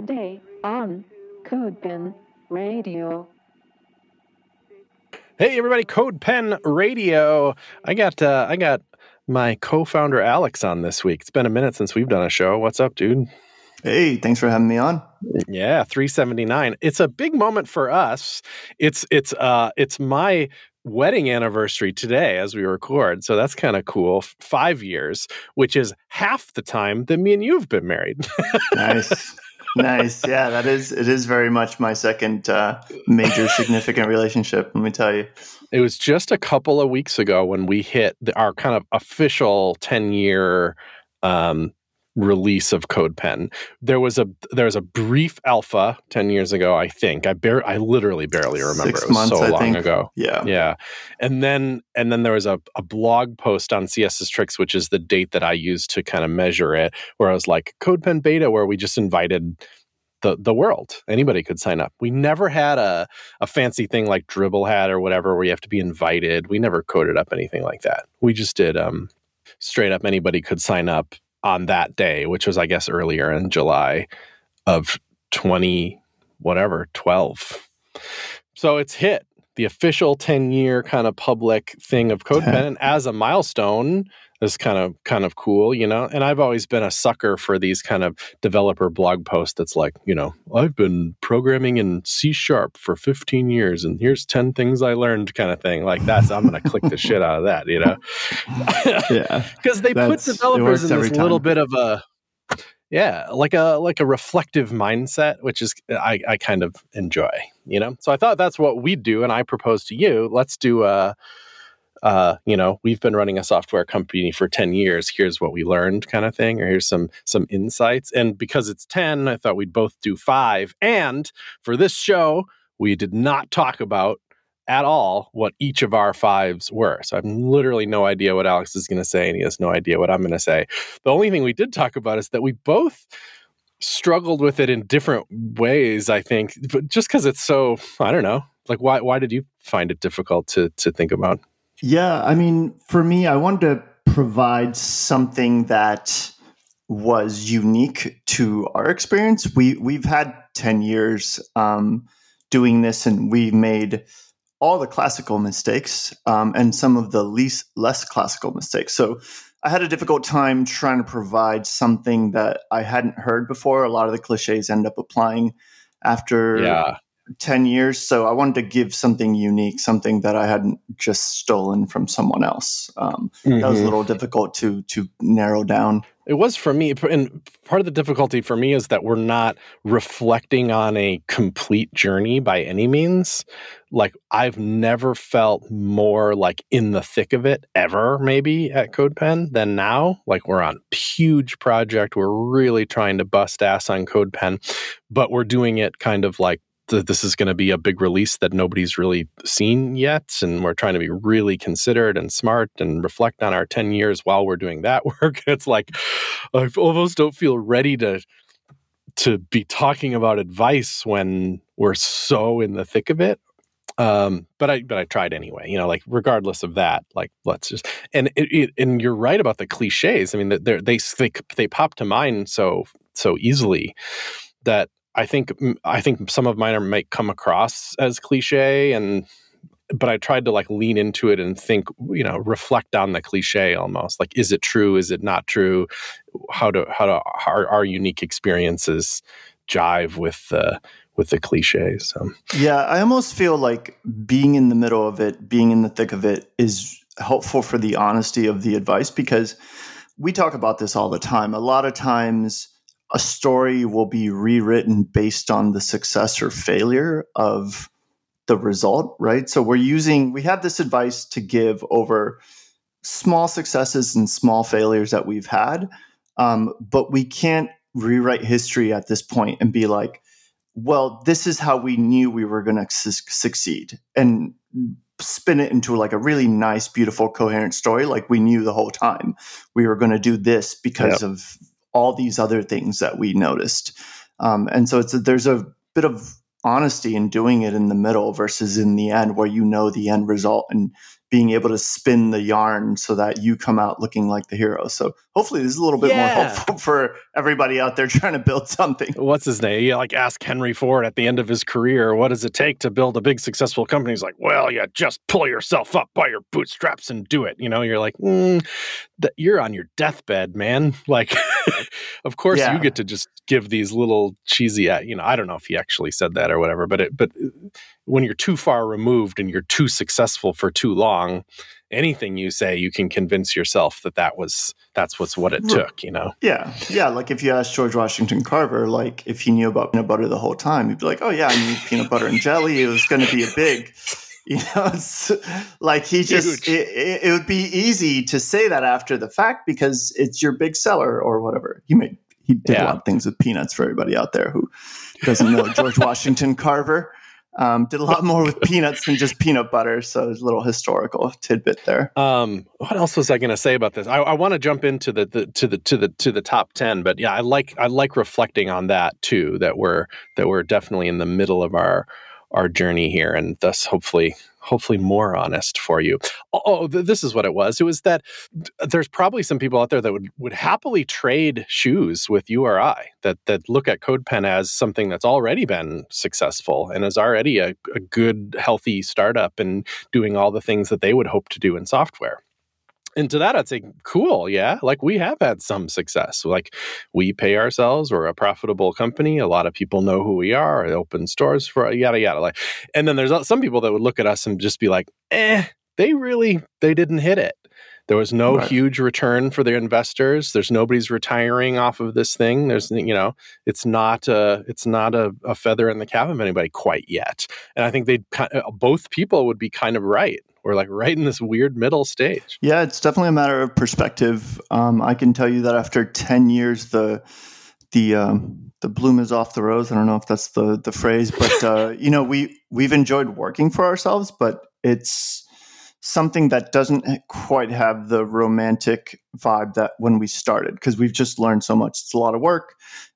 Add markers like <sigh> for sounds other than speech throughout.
Today on CodePen Radio. Hey everybody, CodePen Radio. I got uh, I got my co-founder Alex on this week. It's been a minute since we've done a show. What's up, dude? Hey, thanks for having me on. Yeah, 379. It's a big moment for us. It's it's uh it's my wedding anniversary today as we record. So that's kind of cool. 5 years, which is half the time that me and you have been married. <laughs> nice. Nice. Yeah, that is it is very much my second uh, major significant relationship, let me tell you. It was just a couple of weeks ago when we hit the, our kind of official 10 year um, release of CodePen. There was a there was a brief alpha ten years ago, I think. I bar- I literally barely remember. Six it was months, so I long think. ago. Yeah. Yeah, and then and then there was a, a blog post on CSS Tricks, which is the date that I used to kind of measure it, where I was like CodePen beta, where we just invited the the world. Anybody could sign up. We never had a a fancy thing like Dribbble had or whatever, where you have to be invited. We never coded up anything like that. We just did um, straight up. Anybody could sign up on that day, which was I guess earlier in July of twenty whatever twelve. So it's hit the official 10 year kind of public thing of CodePen and <laughs> as a milestone is kind of kind of cool, you know. And I've always been a sucker for these kind of developer blog posts that's like, you know, I've been programming in C sharp for 15 years and here's 10 things I learned kind of thing. Like that's I'm gonna click the shit out of that, you know. <laughs> Yeah. <laughs> Because they put developers in this little bit of a yeah, like a like a reflective mindset, which is I, I kind of enjoy, you know. So I thought that's what we'd do, and I propose to you, let's do a, uh, you know, we've been running a software company for ten years. Here's what we learned, kind of thing, or here's some some insights. And because it's ten, I thought we'd both do five. And for this show, we did not talk about at all what each of our fives were. So I have literally no idea what Alex is going to say, and he has no idea what I'm going to say. The only thing we did talk about is that we both struggled with it in different ways, I think, but just because it's so, I don't know. Like, why, why did you find it difficult to, to think about? Yeah, I mean, for me, I wanted to provide something that was unique to our experience. We we've had ten years um, doing this, and we've made all the classical mistakes um, and some of the least less classical mistakes. So I had a difficult time trying to provide something that I hadn't heard before. A lot of the cliches end up applying after Yeah. 10 years. So I wanted to give something unique, something that I hadn't just stolen from someone else. Um, That was a Mhm. little difficult to to narrow down. It was for me, and part of the difficulty for me is that we're not reflecting on a complete journey by any means. Like I've never felt more like in the thick of it ever, maybe at CodePen than now. Like we're on a huge project, we're really trying to bust ass on CodePen, but we're doing it kind of like th- this is going to be a big release that nobody's really seen yet and we're trying to be really considered and smart and reflect on our 10 years while we're doing that <laughs> work. It's like i almost don't feel ready to to be talking about advice when we're so in the thick of it. Um but i but i tried anyway you know like regardless of that like let's just and it, it and you're right about the cliches. I mean that they they they pop to mind so so easily that I think I think some of mine are, might come across as cliche, and but I tried to like lean into it and think, you know, reflect on the cliche almost. Like, is it true? Is it not true? How do how do our, our unique experiences jive with the with the cliches? So, Yeah, I almost feel like being in the middle of it, being in the thick of it, is helpful for the honesty of the advice because we talk about this all the time. A lot of times, a story will be rewritten based on the success or failure of the result, right? So we're using, we have this advice to give over small successes and small failures that we've had, um, but we can't rewrite history at this point and be like, well, this is how we knew we were going to su- succeed and spin it into like a really nice, beautiful, coherent story. Like we knew the whole time we were going to do this because of all these other things that we noticed. Um, and so it's a, there's a bit of honesty in doing it in the middle versus in the end where you know the end result and being able to spin the yarn so that you come out looking like the hero. So hopefully this is a little bit Yeah. more helpful <laughs> for everybody out there trying to build something. What's his name? You like ask Henry Ford at the end of his career, what does it take to build a big successful company? He's like, well, you just pull yourself up by your bootstraps and do it. You know, you're like, mm, th- you're on your deathbed, man. <laughs> Like, of course Yeah. you get to just give these little cheesy, uh, you know, I don't know if he actually said that or whatever, but it, but when you're too far removed and you're too successful for too long, anything you say, you can convince yourself that that was that's what's what it took. You know, Yeah, yeah. Like if you asked George Washington Carver, like if he knew about peanut butter the whole time, he'd be like, "Oh yeah, I knew peanut butter and jelly. It was going to be a big." <laughs> You know, it's like he just it, it, it would be easy to say that after the fact because it's your big seller or whatever. He made he did a lot of things with peanuts for everybody out there who doesn't know George Washington Carver. Um, did a lot more with peanuts than just peanut butter. So there's a little historical tidbit there. Um, what else was I going to say about this? I, I want to jump into the, the to the to the to the top ten, but yeah, I like I like reflecting on that too. That we're that we're definitely in the middle of our our journey here, and thus hopefully hopefully more honest for you. Oh, oh, th- this is what it was. It was that there's probably some people out there that would would happily trade shoes with you or I that that look at CodePen as something that's already been successful and is already a, a good healthy startup and doing all the things that they would hope to do in software. And to that, I'd say, cool, yeah. Like we have had some success. Like we pay ourselves, we're a profitable company. A lot of people know who we are. I open stores for yada yada. Like, and then there's some people that would look at us and just be like, eh, they really they didn't hit it. There was no Right. huge return for their investors. There's nobody's retiring off of this thing. There's you know, it's not a it's not a, a feather in the cap of anybody quite yet. And I think they both people would be kind of right. We're like right in this weird middle stage. Yeah, it's definitely a matter of perspective. Um, I can tell you that after ten years, the the um, the bloom is off the rose. I don't know if that's the the phrase, but uh, you know, we we've enjoyed working for ourselves, but it's something that doesn't quite have the romantic vibe that when we started because we've just learned so much. It's a lot of work.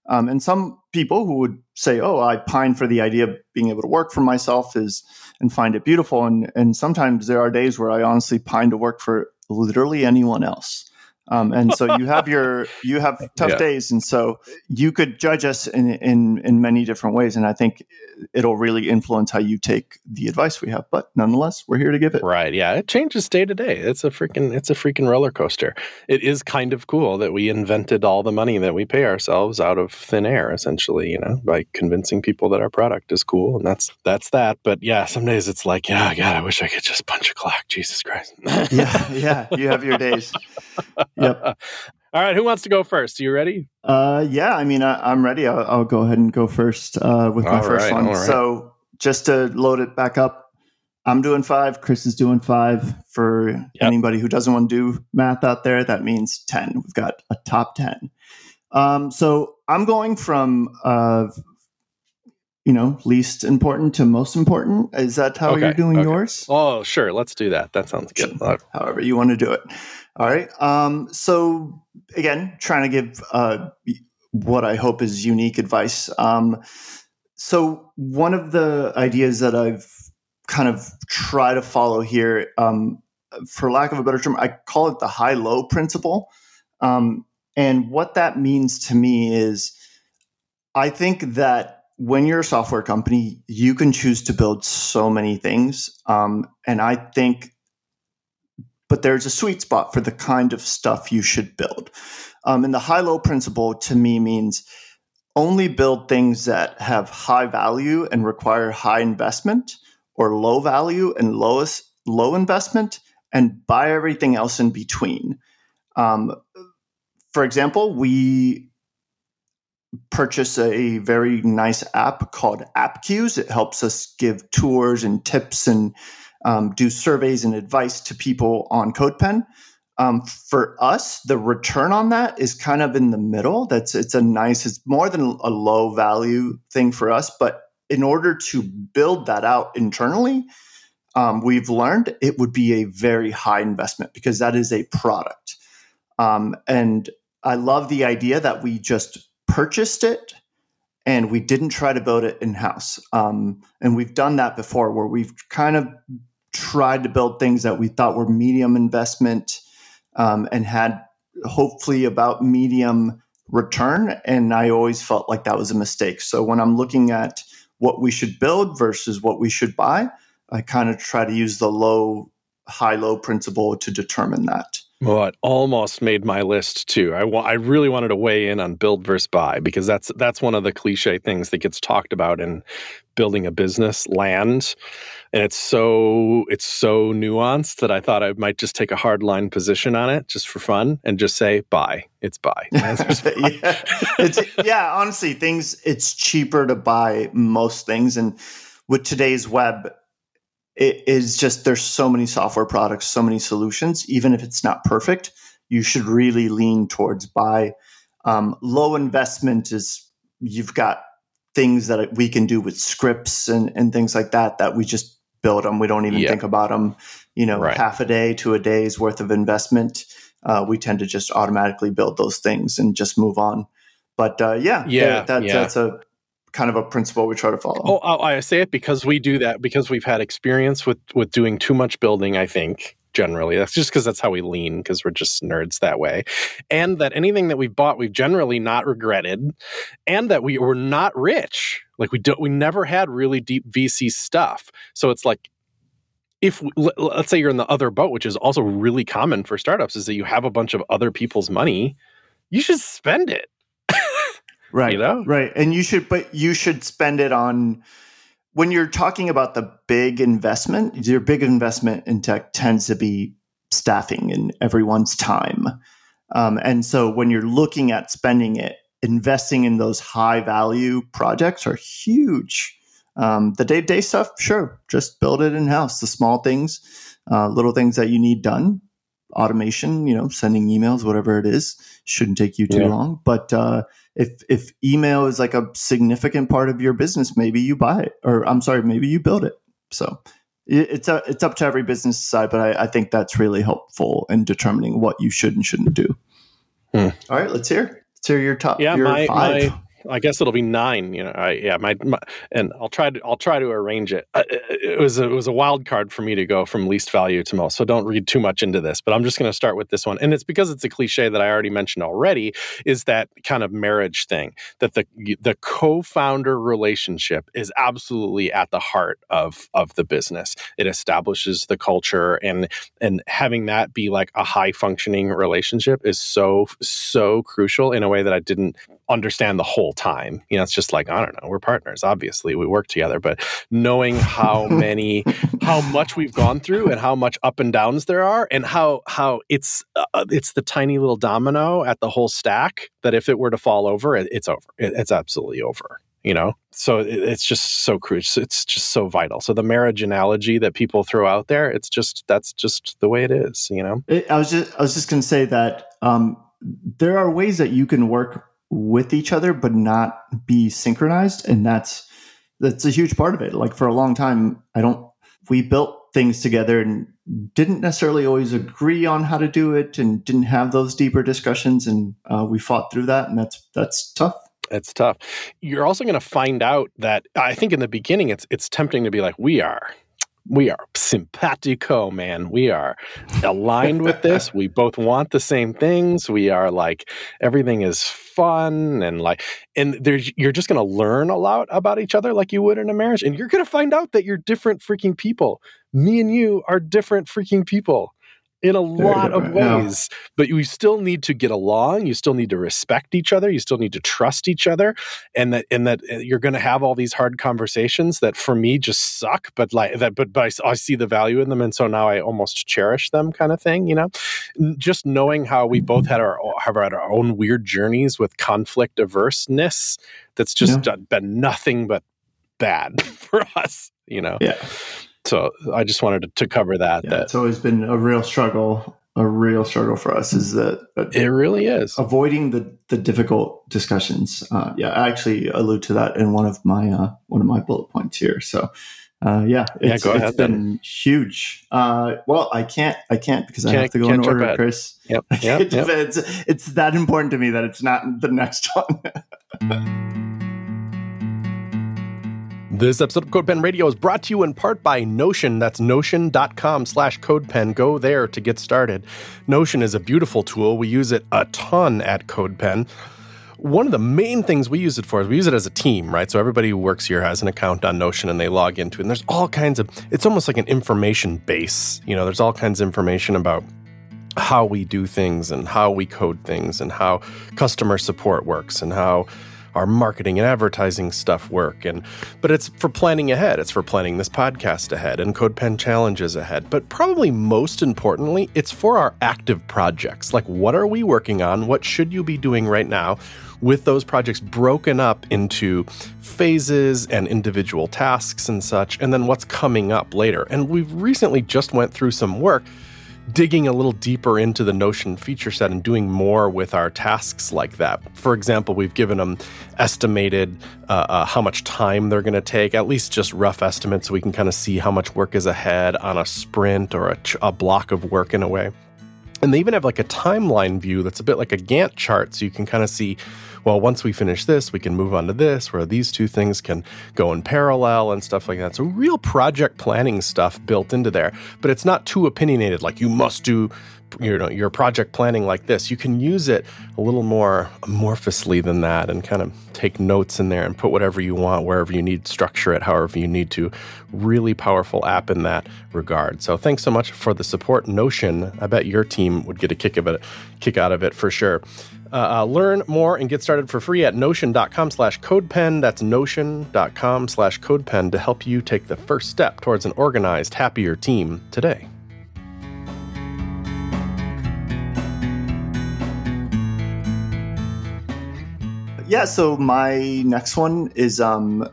Um, and some people who would say, "Oh, I pine for the idea of being able to work for myself is and find it beautiful." And and sometimes there are days where I honestly pine to work for literally anyone else. Um, and so you have your <laughs> you have tough Yeah. days, and so you could judge us in in in many different ways. And I think it'll really influence how you take the advice we have. But nonetheless, we're here to give it. Right. Yeah. It changes day to day. It's a freaking it's a freaking roller coaster. It is kind of cool that we invented all the money that we pay ourselves out of thin air, essentially, you know, by convincing people that our product is cool. And that's that's that. But yeah, some days it's like, yeah, God, I wish I could just punch a clock. Jesus Christ. yeah, yeah. <laughs> You have your days. Yep. <laughs> All right, who wants to go first? Are You ready? Uh, yeah, I mean, I, I'm ready. I'll, I'll go ahead and go first uh, with my All first right, one. right. So, just to load it back up, I'm doing five. Chris is doing five. For anybody who doesn't want to do math out there, that means 10. We've got a top 10. Um, so, I'm going from, uh, you know, least important to most important. Is that how Okay, you're doing okay. yours? Oh, sure. Let's do that. That sounds good. However you want to do it. All right. Um, so again, trying to give uh, what I hope is unique advice. Um, so one of the ideas that I've kind of tried to follow here, um, for lack of a better term, I call it the high-low principle. Um, and what that means to me is, I think that when you're a software company, you can choose to build so many things. Um, and I think but there's a sweet spot for the kind of stuff you should build. Um, and the high low principle to me means only build things that have high value and require high investment, or low value and lowest low investment, and buy everything else in between. Um, for example, we purchase a very nice app called Appcues. It helps us give tours and tips and um, do surveys and advice to people on CodePen. Um, for us, the return on that is kind of in the middle. That's it's a nice, it's more than a low value thing for us. But in order to build that out internally, um, we've learned it would be a very high investment because that is a product. Um, and I love the idea that we just purchased it and we didn't try to build it in house. Um, and we've done that before where we've kind of tried to build things that we thought were medium investment um, and had hopefully about medium return. And I always felt like that was a mistake. So when I'm looking at what we should build versus what we should buy, I kind of try to use the low, high, low principle to determine that. Well, it almost made my list too. I wa- I really wanted to weigh in on build versus buy because that's that's one of the cliche things that gets talked about in building a business land, and it's so it's so nuanced that I thought I might just take a hard line position on it just for fun and just say buy. It's buy. <laughs> yeah. <laughs> It's, yeah, honestly, things it's cheaper to buy most things, and with today's web, it is just there's so many software products, so many solutions. Even if it's not perfect, you should really lean towards buy. Um, low investment is you've got things that we can do with scripts and, and things like that that we just build them. We don't even think about them. You know, right. half a day to a day's worth of investment. Uh, we tend to just automatically build those things and just move on. But uh, yeah, yeah, that, yeah. that's a kind of a principle we try to follow. Oh, I say it because we do that because we've had experience with with doing too much building. I think generally. That's just because that's how we lean because we're just nerds that way, and that anything that we've bought we've generally not regretted, and that we were not rich. Like we don't, we never had really deep VC stuff. So it's like if let's say you're in the other boat, which is also really common for startups, is that you have a bunch of other people's money, you should spend it. <laughs> Right you know? right. And you should but you should spend it on when you're talking about the big investment your big investment in tech tends to be staffing and everyone's time um, and so when you're looking at spending it investing in those high value projects are huge um, the day-to-day stuff sure just build it in house the small things uh, little things that you need done automation you know sending emails whatever it is shouldn't take you too yeah. long but uh, if if email is like a significant part of your business, maybe you buy it, or I'm sorry, maybe you build it. So it's a, it's up to every business side, but I, I think that's really helpful in determining what you should and shouldn't do. Hmm. All right, let's hear. Let's hear your top. Yeah, your my, five. my I guess it'll be nine. You know, I, yeah, my, my, and I'll try to I'll try to arrange it. It was a, it was a wild card for me to go from least value to most. So don't read too much into this. But I'm just going to start with this one, and it's because it's a cliche that I already mentioned already. Is that kind of marriage thing that the the co-founder relationship is absolutely at the heart of of the business. It establishes the culture, and and having that be like a high functioning relationship is so so crucial in a way that I didn't understand the whole time. You know, it's just like, I don't know, we're partners, obviously, we work together, but knowing how <laughs> many, how much we've gone through and how much up and downs there are and how, how it's, uh, it's the tiny little domino at the whole stack that if it were to fall over, it, it's over. It, it's absolutely over. You know, so it's just so crucial. It's just so vital. So the marriage analogy that people throw out there, it's just that's just the way it is. You know, I was just I was just going to say that um, there are ways that you can work with each other but not be synchronized and that's that's a huge part of it like for a long time i don't we built things together and didn't necessarily always agree on how to do it and didn't have those deeper discussions and uh, we fought through that and that's that's tough it's tough you're also going to find out that i think in the beginning it's it's tempting to be like we are we are simpatico, man. We are aligned with <laughs> this. We both want the same things. We are like everything is fun and like and there's you're just going to learn a lot about each other like you would in a marriage and you're going to find out that you're different freaking people. Me and you are different freaking people in a lot of ways. Yeah. But you still need to get along. You still need to respect each other. You still need to trust each other, and that and that uh, you're going to have all these hard conversations that for me just suck. But like that, but but I, I see the value in them, and so now I almost cherish them, kind of thing. You know, just knowing how we both had our have had our own weird journeys with conflict averseness. That's just yeah. been nothing but bad <laughs> for us. You know. Yeah so I just wanted to, to cover that. Yeah, that it's always been a real struggle. A real struggle for us is that, it really is avoiding the the difficult discussions. Uh, yeah, I actually allude to that in one of my uh, one of my bullet points here. So. Uh, yeah, it's, yeah, ahead, it's been huge. Uh, well, I can't, I can't because can't, I have to go in order, Chris. Yep, <laughs> yep, yep. it's, it's that important to me that it's not the next <laughs> one. This episode of CodePen Radio is brought to you in part by Notion. That's notion.com slash CodePen. Go there to get started. Notion is a beautiful tool. We use it a ton at CodePen. One of the main things we use it for is we use it as a team, right? So everybody who works here has an account on Notion and they log into it. And there's all kinds of, it's almost like an information base. You know, there's all kinds of information about how we do things and how we code things and how customer support works and how our marketing and advertising stuff work. And but it's for planning ahead. It's for planning this podcast ahead and codepen challenges ahead. But probably most importantly it's for our active projects. Like what are we working on? What should you be doing right now with those projects broken up into phases and individual tasks and such and then what's coming up later? And we've recently just went through some work digging a little deeper into the Notion feature set and doing more with our tasks like that. For example, we've given them estimated uh, uh, how much time they're going to take, at least just rough estimates, so we can kind of see how much work is ahead on a sprint or a, ch- a block of work in a way. And they even have like a timeline view that's a bit like a Gantt chart, so you can kind of see well, once we finish this, we can move on to this, where these two things can go in parallel and stuff like that. So, real project planning stuff built into there, but it's not too opinionated, like you must do you know your project planning like this. You can use it a little more amorphously than that and kind of take notes in there and put whatever you want wherever you need structure it however you need to. Really powerful app in that regard. So thanks so much for the support notion. I bet your team would get a kick of it kick out of it for sure uh, uh, learn more and get started for free at notion.com slash codepen. That's notion.com slash codepen to help you take the first step towards an organized, happier team today. Yeah, so my next one is um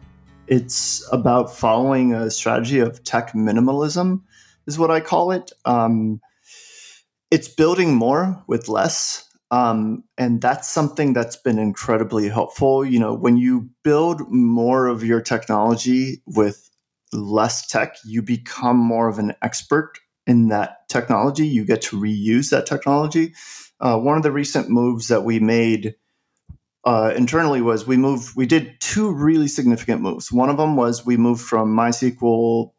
it's about following a strategy of tech minimalism is what I call it. Um, it's building more with less. Um, and that's something that's been incredibly helpful. You know, when you build more of your technology with less tech, you become more of an expert in that technology. You get to reuse that technology. Uh, one of the recent moves that we made uh, internally was we moved, we did two really significant moves. One of them was we moved from MySQL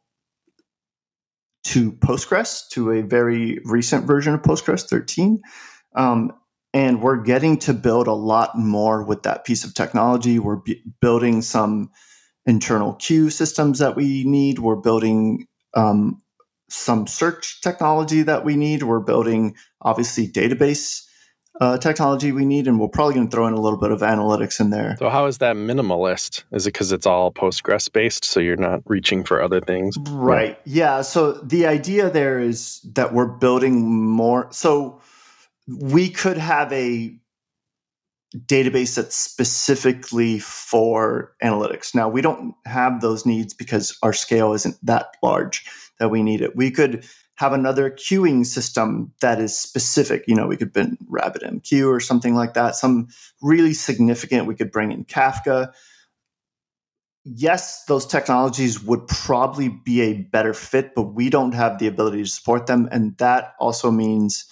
to Postgres to a very recent version of Postgres 13. Um, and we're getting to build a lot more with that piece of technology. We're b- building some internal queue systems that we need. We're building um, some search technology that we need. We're building obviously database uh, technology we need, and we're probably going to throw in a little bit of analytics in there. So, how is that minimalist? Is it because it's all Postgres based, so you're not reaching for other things? Right. Yeah. So the idea there is that we're building more. So we could have a database that's specifically for analytics. Now, we don't have those needs because our scale isn't that large that we need it. We could have another queuing system that is specific. You know, we could bring RabbitMQ or something like that, some really significant. We could bring in Kafka. Yes, those technologies would probably be a better fit, but we don't have the ability to support them. And that also means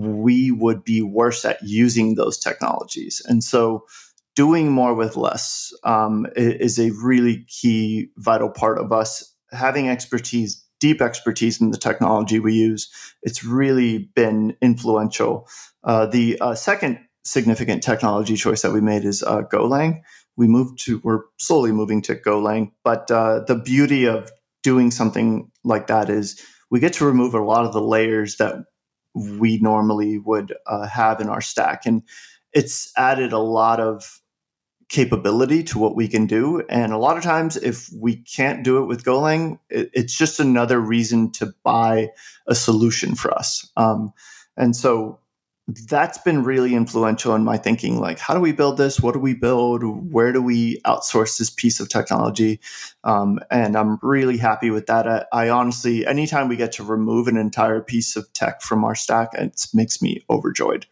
we would be worse at using those technologies. And so, doing more with less um, is a really key, vital part of us having expertise, deep expertise in the technology we use. It's really been influential. Uh, the uh, second significant technology choice that we made is uh, Golang. We moved to, we're slowly moving to Golang, but uh, the beauty of doing something like that is we get to remove a lot of the layers that we normally would uh, have in our stack. And it's added a lot of capability to what we can do. And a lot of times, if we can't do it with Golang, it, it's just another reason to buy a solution for us. Um, and so that's been really influential in my thinking like how do we build this? What do we build? Where do we outsource this piece of technology? Um, and i'm really happy with that. I, I, honestly anytime we get to remove an entire piece of tech from our stack it makes me overjoyed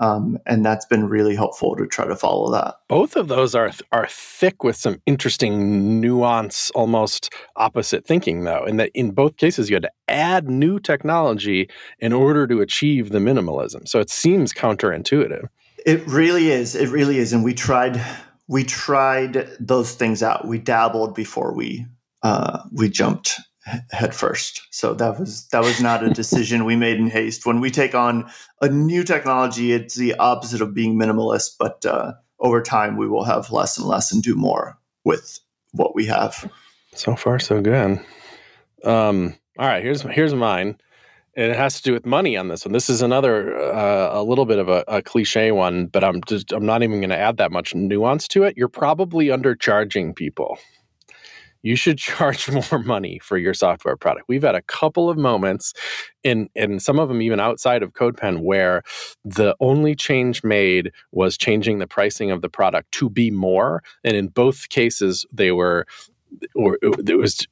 um, and that's been really helpful to try to follow that. Both of those are are thick with some interesting nuance, almost opposite thinking, though. In that, in both cases, you had to add new technology in order to achieve the minimalism. So it seems counterintuitive. It really is. It really is. And we tried we tried those things out. We dabbled before we uh, we jumped head first. So that was that was not a <laughs> decision we made in haste. When we take on a new technology, it's the opposite of being minimalist. But uh, over time, we will have less and less and do more with what we have. So far, so good. Um, all right, here's here's mine. And it has to do with money on this one. This is another uh, a little bit of a, a cliche one, but I'm just I'm not even going to add that much nuance to it. You're probably undercharging people you should charge <laughs> more money for your software product. We've had a couple of moments in and some of them even outside of CodePen where the only change made was changing the pricing of the product to be more and in both cases they were or uh, it was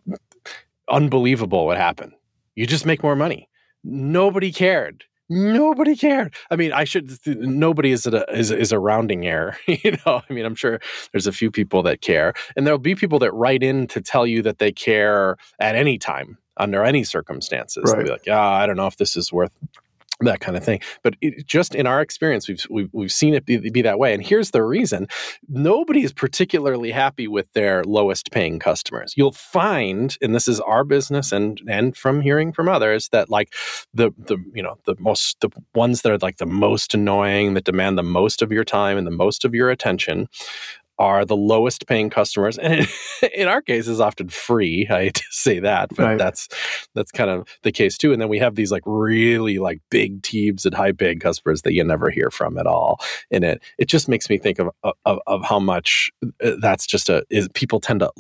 unbelievable what happened. You just make more money. Nobody cared nobody cared. I mean, I should. Nobody is a is, is a rounding error. <laughs> you know, I mean, I'm sure there's a few people that care, and there'll be people that write in to tell you that they care at any time under any circumstances. Right. They'll be like, yeah, I don't know if this is worth that kind of thing. But it, just in our experience, we've, we've, we've seen it be, be, that way. And here's the reason nobody is particularly happy with their lowest paying customers. You'll find, and this is our business and, and from hearing from others, that like the, the, you know, the most, the ones that are like the most annoying, that demand the most of your time and the most of your attention are the lowest paying customers and <laughs> in our case is often free i hate to say that but right. that's that's kind of the case too and then we have these like really like big teams and high paying customers that you never hear from at all in it it just makes me think of of, of how much uh, that's just a is people tend to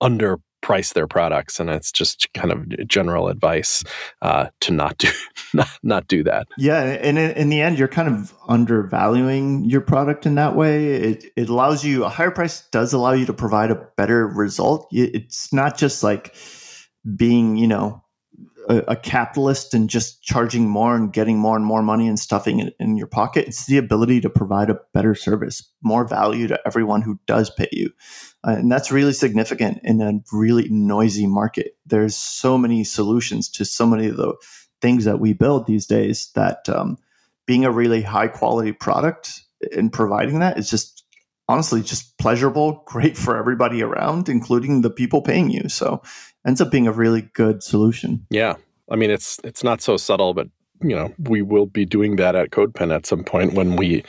under price their products and it's just kind of general advice uh, to not do <laughs> not, not do that. Yeah and in, in, the end you're kind of undervaluing your product in that way. It, it allows you a higher price does allow you to provide a better result. It's not just like being you know a, a, capitalist and just charging more and getting more and more money and stuffing it in your pocket. It's the ability to provide a better service, more value to everyone who does pay you. Uh, and that's really significant in a really noisy market. There's so many solutions to so many of the things that we build these days that um, being a really high quality product and providing that is just honestly just pleasurable, great for everybody around, including the people paying you. So ends up being a really good solution. Yeah. I mean it's it's not so subtle, but you know, we will be doing that at CodePen at some point when we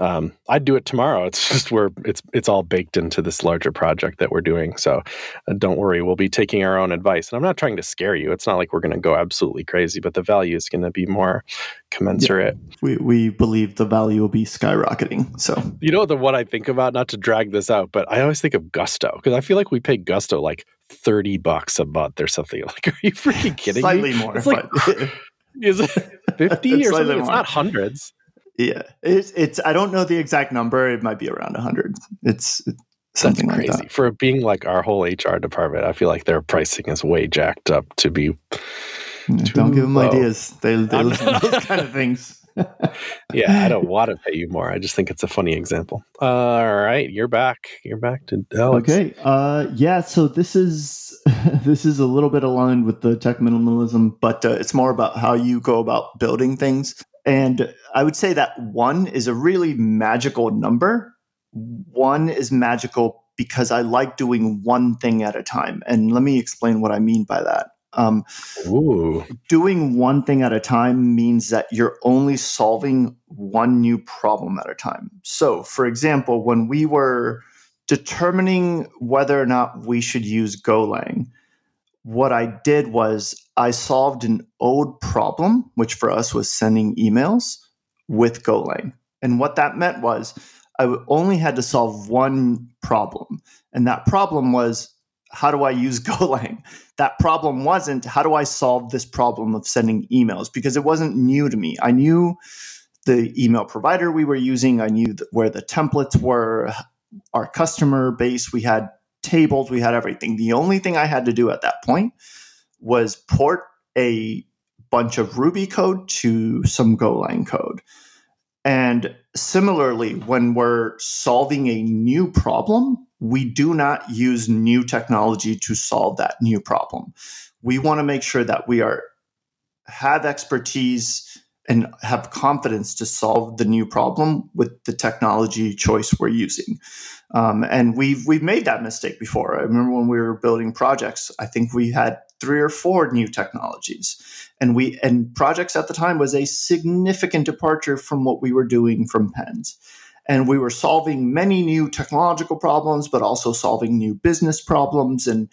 um, I'd do it tomorrow. It's <laughs> just we're it's it's all baked into this larger project that we're doing. So uh, don't worry, we'll be taking our own advice. And I'm not trying to scare you. It's not like we're going to go absolutely crazy, but the value is going to be more commensurate. Yeah, we we believe the value will be skyrocketing. So you know the what I think about, not to drag this out, but I always think of Gusto because I feel like we pay Gusto like thirty bucks a month or something. <laughs> Like, are you freaking <laughs> kidding Slightly me? more. It's like, <laughs> is it fifty or something? It's not hundreds. Yeah, it's it's. I don't know the exact number. It might be around hundred. It's, it's something That's crazy like that. for being like our whole HR department. I feel like their pricing is way jacked up to be. don't give them low. ideas. They they listen to those kind of things. Yeah, I don't <laughs> want to pay you more. I just think it's a funny example. Uh, all right, you're back. You're back to Alex. Okay. Uh, yeah. So this is <laughs> this is a little bit aligned with the tech minimalism, but uh, it's more about how you go about building things. And I would say that one is a really magical number. One is magical because I like doing one thing at a time. And let me explain what I mean by that. Um, doing one thing at a time means that you're only solving one new problem at a time. So, for example, when we were determining whether or not we should use Golang, what I did was I solved an old problem, which for us was sending emails with Golang. And what that meant was I only had to solve one problem. And that problem was how do I use <laughs> Golang? That problem wasn't how do I solve this problem of sending emails because it wasn't new to me. I knew the email provider we were using, I knew where the templates were, our customer base, we had tables, we had everything. The only thing I had to do at that point was port a bunch of Ruby code to some Golang code. And similarly, when we're solving a new problem, we do not use new technology to solve that new problem. We want to make sure that we are have expertise and have confidence to solve the new problem with the technology choice we're using. Um, and we've we've made that mistake before. I remember when we were building projects. I think we had three or four new technologies, and we and projects at the time was a significant departure from what we were doing from Pens. And we were solving many new technological problems, but also solving new business problems, and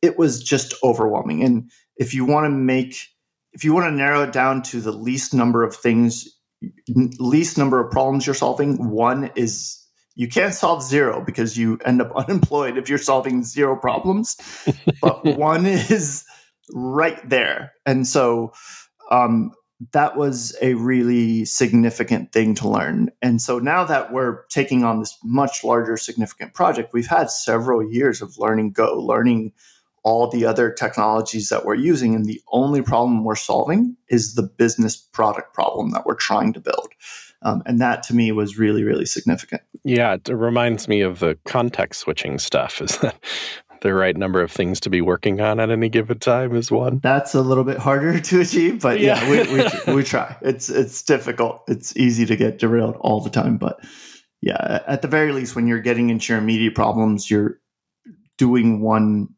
it was just overwhelming. And if you want to make if you want to narrow it down to the least number of things, least number of problems you're solving, one is you can't solve zero because you end up <laughs> unemployed if you're solving zero problems. but <laughs> one is right there. And so um, that was a really significant thing to learn. And so now that we're taking on this much larger, significant project, we've had several years of learning Go, learning all the other technologies that we're using. And the only problem we're solving is the business product problem that we're trying to build. Um, and that to me was really, really significant. Yeah, it reminds me of the context switching stuff. Is that the right number of things to be working on at any given time is one. That's a little bit harder <laughs> to achieve, but yeah, yeah we, we, we try. It's it's difficult. It's easy to get derailed all the time, but yeah, at the very least, when you're getting into your immediate problems, you're doing one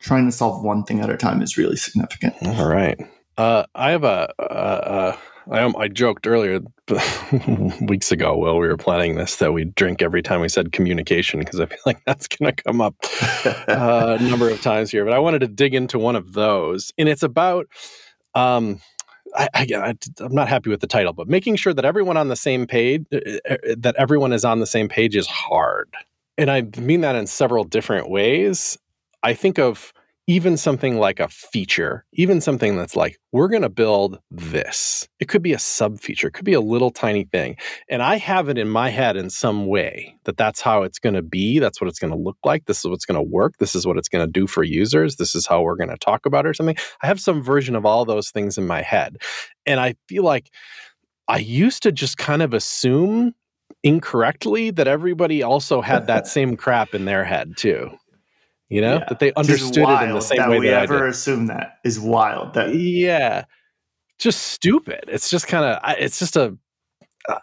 trying to solve one thing at a time is really significant. All right. Uh, I have a, a, a I, I joked earlier <laughs> weeks ago while we were planning this that we drink every time we said communication because I feel like that's going to come up <laughs> uh, a number of times here. But I wanted to dig into one of those, and it's about. Um, I, I, I'm not happy with the title, but making sure that everyone on the same page, uh, uh, that everyone is on the same page, is hard, and I mean that in several different ways. I think of even something like a feature, even something that's like, we're going to build this. It could be a sub feature, it could be a little tiny thing. And I have it in my head in some way that that's how it's going to be. That's what it's going to look like. This is what's going to work. This is what it's going to do for users. This is how we're going to talk about it or something. I have some version of all those things in my head. And I feel like I used to just kind of assume incorrectly that everybody also had that <laughs> same crap in their head too you know yeah. that they understood it in the same that way we that ever I did. assume that is wild. That yeah, just stupid. It's just kind of it's just a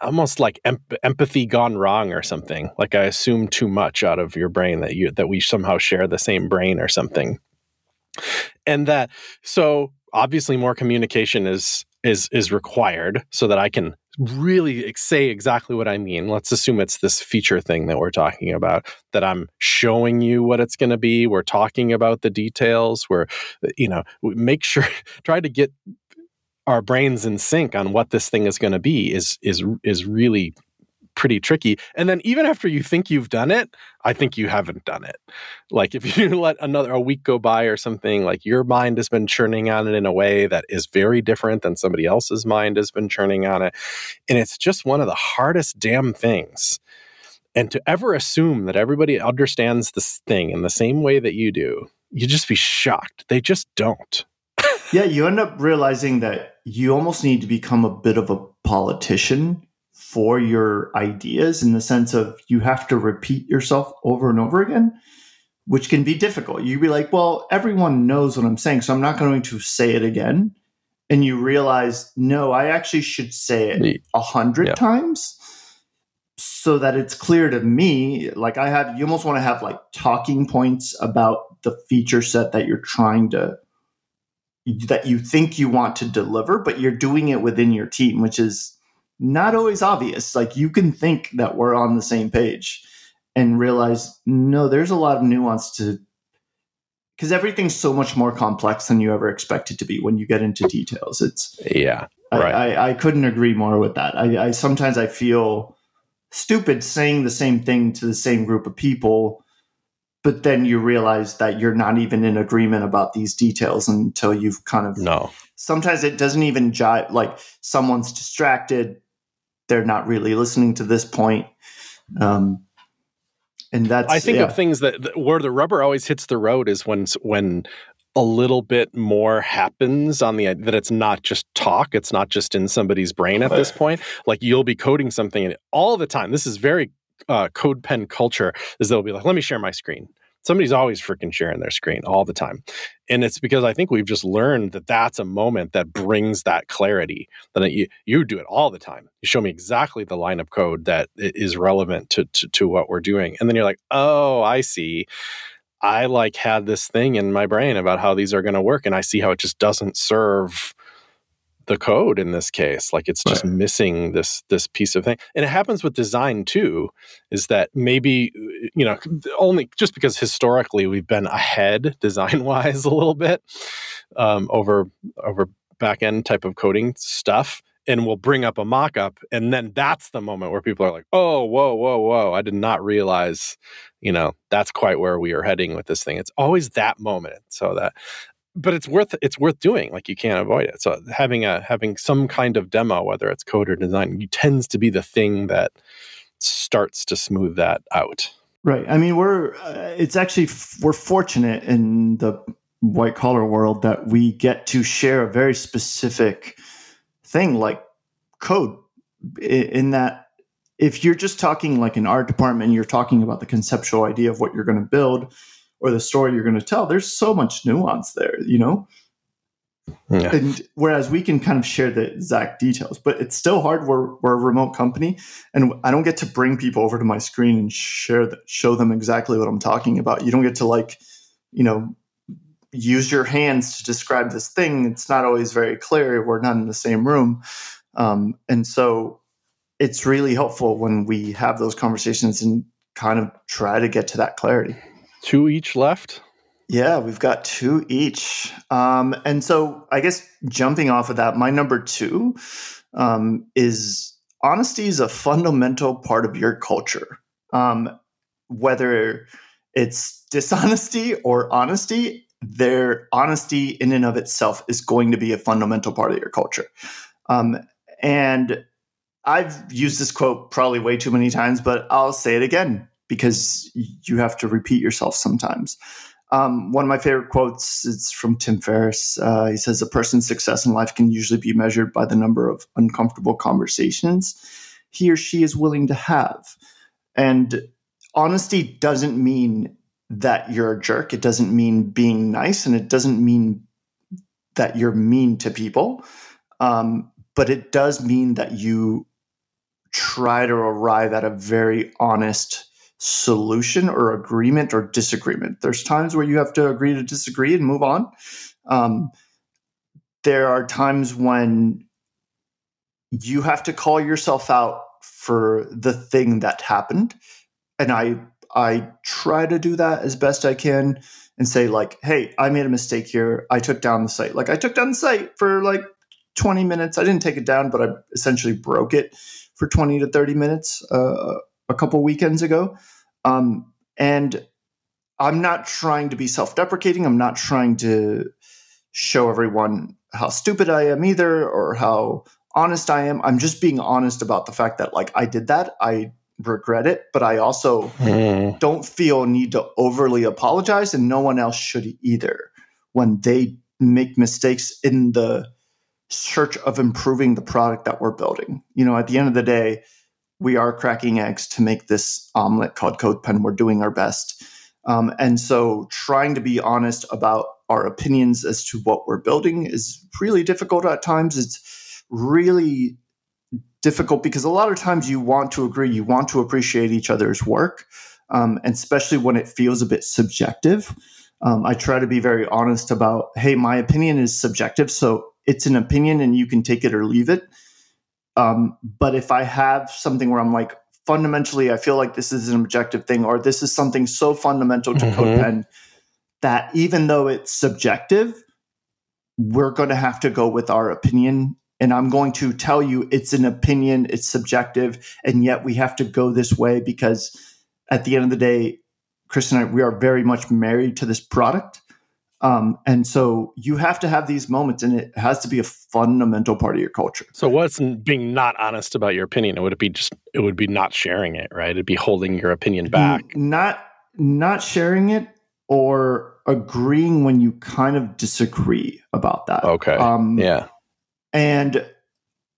almost like empathy gone wrong or something. Like I assume too much out of your brain that you that we somehow share the same brain or something, and that so obviously more communication is is is required so that I can really say exactly what I mean. Let's assume it's this feature thing that we're talking about that I'm showing you what it's going to be. We're talking about the details. We're you know, make sure <laughs> try to get our brains in sync on what this thing is going to be is is is really pretty tricky. And then even after you think you've done it, I think you haven't done it. Like if <laughs> you let another a week go by or something, like your mind has been churning on it in a way that is very different than somebody else's mind has been churning on it. And it's just one of the hardest damn things. And to ever assume that everybody understands this thing in the same way that you do, you just be shocked. They just don't. yeah, you end up realizing that you almost need to become a bit of a politician for your ideas in the sense of you have to repeat yourself over and over again, which can be difficult. You'd be like, well, everyone knows what I'm saying, so I'm not going to say it again. And you realize, no, I actually should say it a hundred yeah. times so that it's clear to me. Like I have, you almost want to have like talking points about the feature set that you're trying to that you think you want to deliver, but you're doing it within your team, which is not always obvious. Like you can think that we're on the same page and realize, no, there's a lot of nuance to because everything's so much more complex than you ever expect it to be when you get into details. It's yeah, right. I, I, I couldn't agree more with that. I, I sometimes I feel stupid saying the same thing to the same group of people, but then you realize that you're not even in agreement about these details until you've kind of no. Sometimes it doesn't even jive. Like someone's distracted, they're not really listening to this point. Um, and that's I think yeah. of things that, that, where the rubber always hits the road is when when a little bit more happens on the that it's not just talk it's not just in somebody's brain at this point like you'll be coding something and all the time this is very uh, CodePen culture is they'll be like let me share my screen somebody's always freaking sharing their screen all the time. And it's because i think we've just learned that that's a moment that brings that clarity that you, you do it all the time. You show me exactly the line of code that is relevant to, to, to what we're doing. And then you're like oh i see. I like had this thing in my brain about how these are going to work and i see how it just doesn't serve the code in this case like it's just right. missing this this piece of thing. And it happens with design too is that maybe you know only just because historically we've been ahead <laughs> design wise a little bit um, over over back end type of coding stuff and we'll bring up a mock-up and then that's the moment where people are like oh whoa whoa whoa i did not realize you know that's quite where we are heading with this thing. It's always that moment. So that but it's worth it's worth doing like you can't avoid it. So having a having some kind of demo whether it's code or design tends to be the thing that starts to smooth that out. Right. I mean we're uh, it's actually we're fortunate in the white collar world that we get to share a very specific thing like code. In that if you're just talking like an art department you're talking about the conceptual idea of what you're going to build or the story you're going to tell there's so much nuance there you know? Yeah. and whereas we can kind of share the exact details but it's still hard we're, we're a remote company and i don't get to bring people over to my screen and share that show them exactly what i'm talking about. You don't get to like you know use your hands to describe this thing. It's not always very clear. We're not in the same room. Um, and so it's really helpful when we have those conversations and kind of try to get to that clarity Two each left. Yeah, we've got two each. Um, and so I guess jumping off of that, my number two um, is honesty is a fundamental part of your culture. Um, whether it's dishonesty or honesty, their honesty in and of itself is going to be a fundamental part of your culture. Um, and I've used this quote probably way too many times, but I'll say it again because you have to repeat yourself sometimes. Um, one of my favorite quotes is from Tim Ferriss. Uh, he says, A person's success in life can usually be measured by the number of uncomfortable conversations he or she is willing to have. And honesty doesn't mean that you're a jerk. It doesn't mean being nice, and it doesn't mean that you're mean to people. Um, but it does mean that you try to arrive at a very honest solution or agreement or disagreement. There's times where you have to agree to disagree and move on. Um, there are times when you have to call yourself out for the thing that happened, and I I try to do that as best I can and say like, hey, I made a mistake here. I took down the site. Like I took down the site for like 20 minutes. I didn't take it down, but I essentially broke it for 20 to 30 minutes uh, a couple weekends ago. Um, and I'm not trying to be self deprecating. I'm not trying to show everyone how stupid I am either or how honest I am. I'm just being honest about the fact that, like, I did that. I regret it, but I also mm. don't feel need to overly apologize, and no one else should either when they make mistakes in the search of improving the product that we're building. You know, at the end of the day, we are cracking eggs to make this omelet called CodePen. We're doing our best. Um, and so trying to be honest about our opinions as to what we're building is really difficult at times. It's really difficult because a lot of times you want to agree, you want to appreciate each other's work, um, and especially when it feels a bit subjective. Um, I try to be very honest about, hey, my opinion is subjective, so it's an opinion and you can take it or leave it. Um, but if I have something where I'm like, fundamentally, I feel like this is an objective thing, or this is something so fundamental to mm-hmm. CodePen that even though it's subjective, we're going to have to go with our opinion. And I'm going to tell you it's an opinion, it's subjective, and yet we have to go this way because at the end of the day, Chris and I, we are very much married to this product. Um, and so you have to have these moments, and it has to be a fundamental part of your culture. So, what's being not honest about your opinion? It would be just it would be not sharing it, right? It'd be holding your opinion back, not not sharing it, or agreeing when you kind of disagree about that. Okay. Um, yeah. And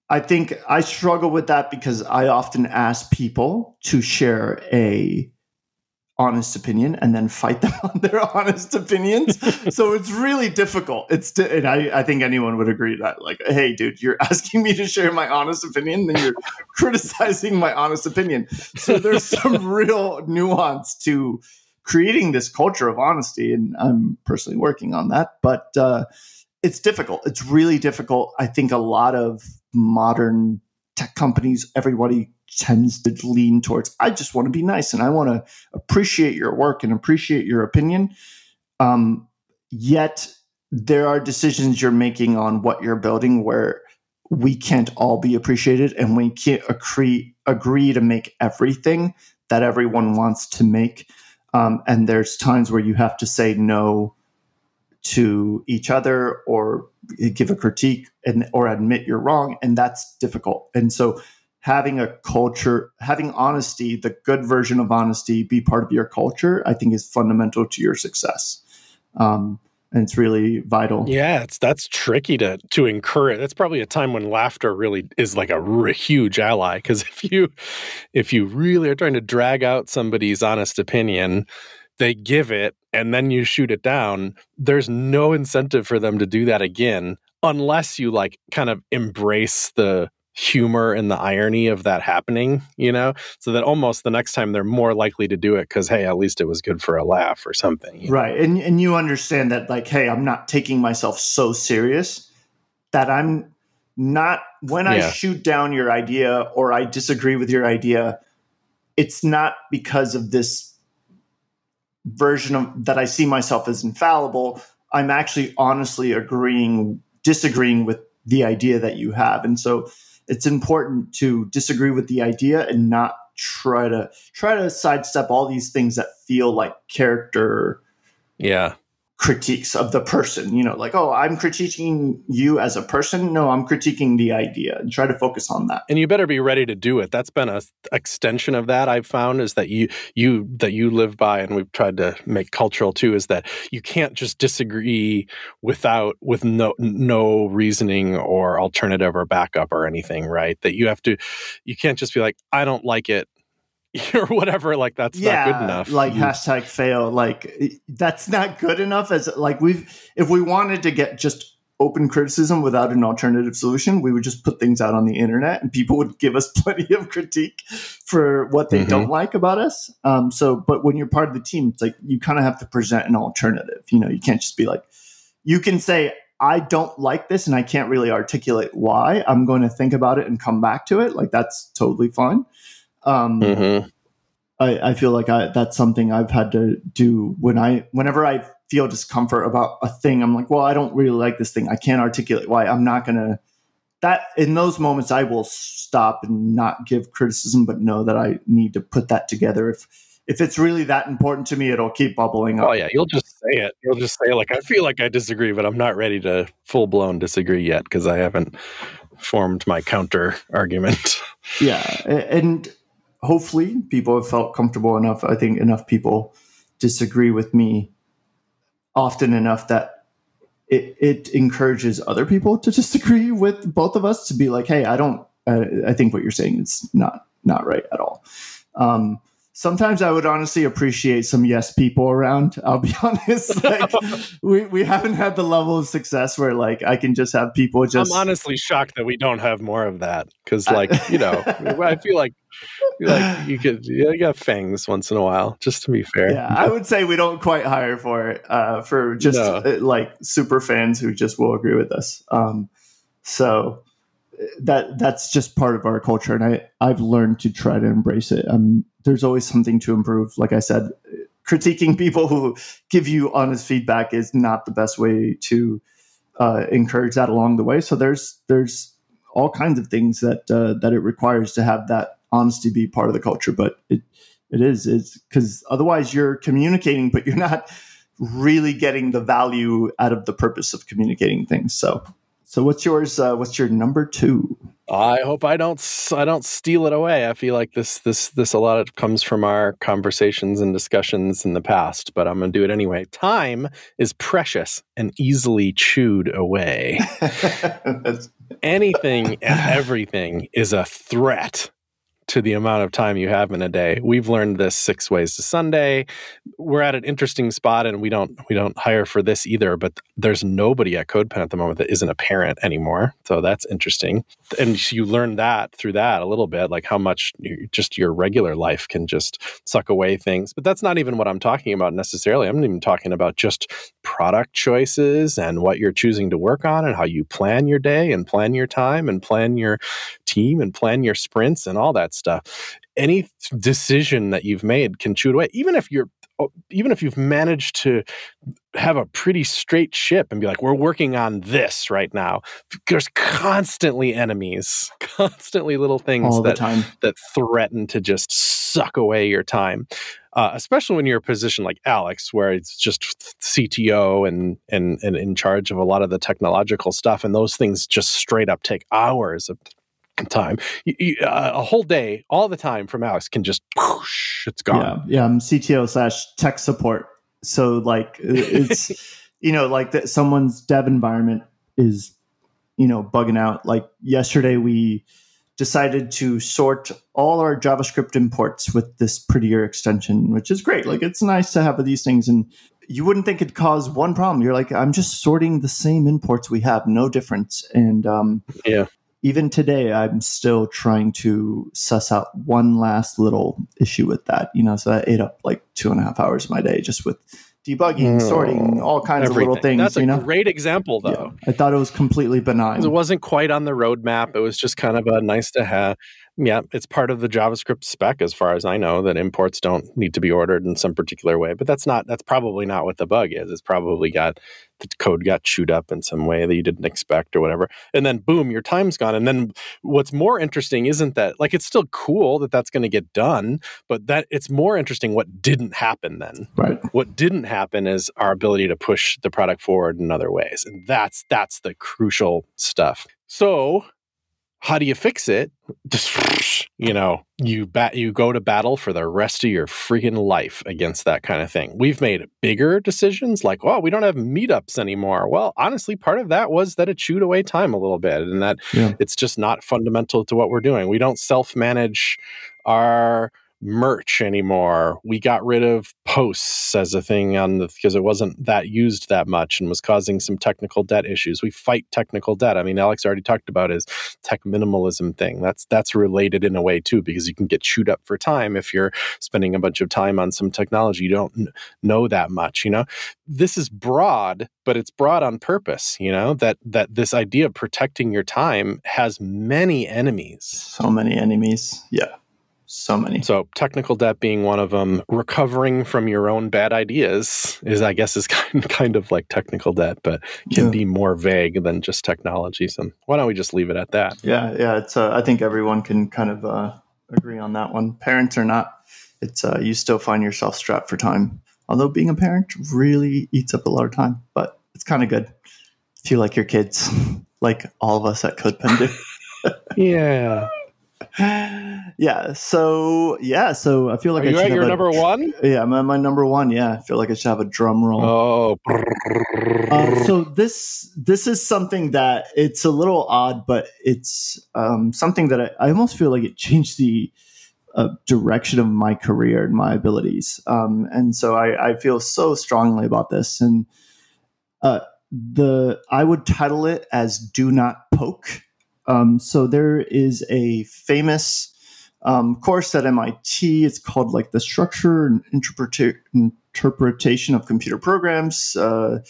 I think I struggle with that because I often ask people to share a honest opinion and then fight them <laughs> on their honest opinions. so it's really difficult. It's di- and I, I think anyone would agree that like, hey, dude, you're <laughs> asking me to share my honest opinion, then you're <laughs> criticizing my honest opinion. So there's some real nuance to creating this culture of honesty, and I'm personally working on that. But uh, it's difficult. It's really difficult. I think a lot of modern tech companies, everybody tends to lean towards I just want to be nice and I want to appreciate your work and appreciate your opinion. Um, yet there are decisions you're making on what you're building where we can't all be appreciated and we can't agree agree to make everything that everyone wants to make. Um, and there's times where you have to say no to each other or give a critique and or admit you're wrong and that's difficult and so having a culture, having honesty, the good version of honesty, be part of your culture, I think is fundamental to your success. Um, and it's really vital. Yeah, it's that's tricky to to encourage. That's probably a time when laughter really is like a huge ally because if you if you really are trying to drag out somebody's honest opinion, they give it and then you shoot it down. There's no incentive for them to do that again unless you like kind of embrace the humor and the irony of that happening, you know, so that almost the next time they're more likely to do it because hey, at least it was good for a laugh or something. Right, and and you understand that like, hey, I'm not taking myself so serious that I'm not when I shoot down your idea or I disagree with your idea. It's not because of this version of that I see myself as infallible. I'm actually honestly agreeing, disagreeing with the idea that you have, and so it's important to disagree with the idea and not try to try to sidestep all these things that feel like character yeah critiques of the person you know like oh i'm critiquing you as a person. No i'm critiquing the idea and try to focus on that. And you better be ready to do it. That's been a extension of that i've found is that you you that you live by and we've tried to make cultural too is that you can't just disagree without with no no reasoning or alternative or backup or anything right? That you have to you can't just be like i don't like it <laughs> or whatever like that's yeah, not good enough like you, hashtag fail like that's not good enough as like we've if we wanted to get just open criticism without an alternative solution we would just put things out on the internet and people would give us <laughs> plenty of critique for what they mm-hmm. don't like about us um, so but when you're part of the team it's like you kind of have to present an alternative you know you can't just be like you can say I don't like this and I can't really articulate why. I'm going to think about it and come back to it. Like that's totally fine. Um, mm-hmm. I, I, feel like I, that's something I've had to do when I, whenever I feel discomfort about a thing, I'm like, well, I don't really like this thing. I can't articulate why. I'm not going to, that in those moments, I will stop and not give criticism, but know that I need to put that together. If, if it's really that important to me, it'll keep bubbling up. Oh yeah, you'll just say it. You'll just say like, I feel like I disagree, but I'm not ready to full blown disagree yet because I haven't formed my counter argument. Yeah, and hopefully people have felt comfortable enough. I think enough people disagree with me often enough that it, it encourages other people to <laughs> disagree with both of us to be like, hey, I don't, I, I think what you're saying is not not right at all. Um, sometimes I would honestly appreciate some yes people around. I'll be <laughs> honest. Like <laughs> we, we haven't had the level of success where like I can just have people just I'm honestly shocked that we don't have more of that. Cause like, you know, I <laughs> feel like like you could yeah, you got fangs once in a while, just to be fair. Yeah, I would say we don't quite hire for it, uh, for just no. uh, like super fans who just will agree with us. Um, so that that's just part of our culture, and I I've learned to try to embrace it. Um, there's always something to improve. Like I said, critiquing <laughs> people who give you honest feedback is not the best way to uh, encourage that along the way. So there's there's all kinds of things that uh, that it requires to have that honesty be part of the culture. But it it is it's because otherwise you're communicating, but you're not really getting the value out of the purpose of communicating things. So so what's yours? Uh, what's your number two? I hope I don't I don't steal it away. I feel like this this this a lot of comes from our conversations and discussions in the past, but I'm going to do it anyway. Time is precious and easily chewed away. <laughs> Anything and everything is a threat to the amount of time you have in a day. We've learned this six ways to Sunday. We're at an interesting spot and we don't we don't hire for this either, but there's nobody at CodePen at the moment that isn't a parent anymore. So that's interesting. And you learn that through that a little bit, like how much you, just your regular life can just suck away things. But that's not even what I'm talking about necessarily. I'm not even talking about just product choices and what you're choosing to work on and how you plan your day and plan your time and plan your team and plan your sprints and all that stuff. Any decision that you've made can chew it away, even if you're even if you've managed to have a pretty straight ship and be like, we're working on this right now, there's constantly enemies, <laughs> constantly little things that that threaten to just suck away your time. Uh, especially when you're a position like Alex, where it's just CTO and, and and in charge of a lot of the technological stuff, and those things just straight up take hours of time. You, you, uh, a whole day, all the time from Alex can just whoosh, it's gone. Yeah, yeah. I'm CTO slash tech support. So like it's <laughs> you know like that someone's dev environment is you know bugging out. Like yesterday we decided to sort all our JavaScript imports with this prettier extension, which is great. Like it's nice to have these things and you wouldn't think it'd cause one problem. You're like, I'm just sorting the same imports we have, no difference. And um, yeah, even today, I'm still trying to suss out one last little issue with that. You know, so that ate up like two and a half hours of my day just with debugging, oh, sorting, all kinds Everything. of little things. That's a know? great example, though. Yeah. I thought it was completely benign. It wasn't quite on the roadmap. It was just kind of a nice to have yeah, it's part of the JavaScript spec, as far as I know, that imports don't need to be ordered in some particular way. But that's not that's probably not what the bug is. It's probably got the code got chewed up in some way that you didn't expect or whatever. And then boom, your time's gone. And then what's more interesting isn't that like it's still cool that that's going to get done, but that it's more interesting what didn't happen then. Right. What didn't happen is our ability to push the product forward in other ways, and that's that's the crucial stuff. So how do you fix it? <laughs> You know, you bat you go to battle for the rest of your freaking life against that kind of thing. We've made bigger decisions like, well, we don't have meetups anymore. Well, honestly, part of that was that it chewed away time a little bit and that yeah. it's just not fundamental to what we're doing. We don't self-manage our merch anymore. We got rid of posts as a thing on the because it wasn't that used that much and was causing some technical debt issues. We fight technical debt. I mean, Alex already talked about his tech minimalism thing. That's that's related in a way too because you can get chewed up for time if you're spending a bunch of time on some technology you don't know that much, you know. This is broad, but it's broad on purpose, you know, that that this idea of protecting your time has many enemies. So many enemies. Yeah so many. So technical debt being one of them. Recovering from your own bad ideas is, I guess, is <laughs> kind kind of like technical debt, but can yeah. be more vague than just technology. So why don't we just leave it at that? Yeah, yeah. It's. Uh, I think everyone can kind of uh, agree on that one. Parents or not, it's uh, you still find yourself strapped for time. Although being a parent really eats up a lot of time, but it's kind of good. if you like your kids, <laughs> like all of us at CodePen do. <laughs> yeah <laughs> yeah. So yeah. So I feel like Are I you should at your a, number one. Yeah, I'm at my number one. Yeah, I feel like I should have a drum roll. Oh. Uh, so this this is something that it's a little odd, but it's um, something that I, I, almost feel like it changed the uh, direction of my career and my abilities. Um, and so I, I, feel so strongly about this. And uh, the I would title it as "Do Not Poke." Um, so there is a famous um, course at MIT. It's called like the Structure and Interpreta- Interpretation of Computer Programs, uh,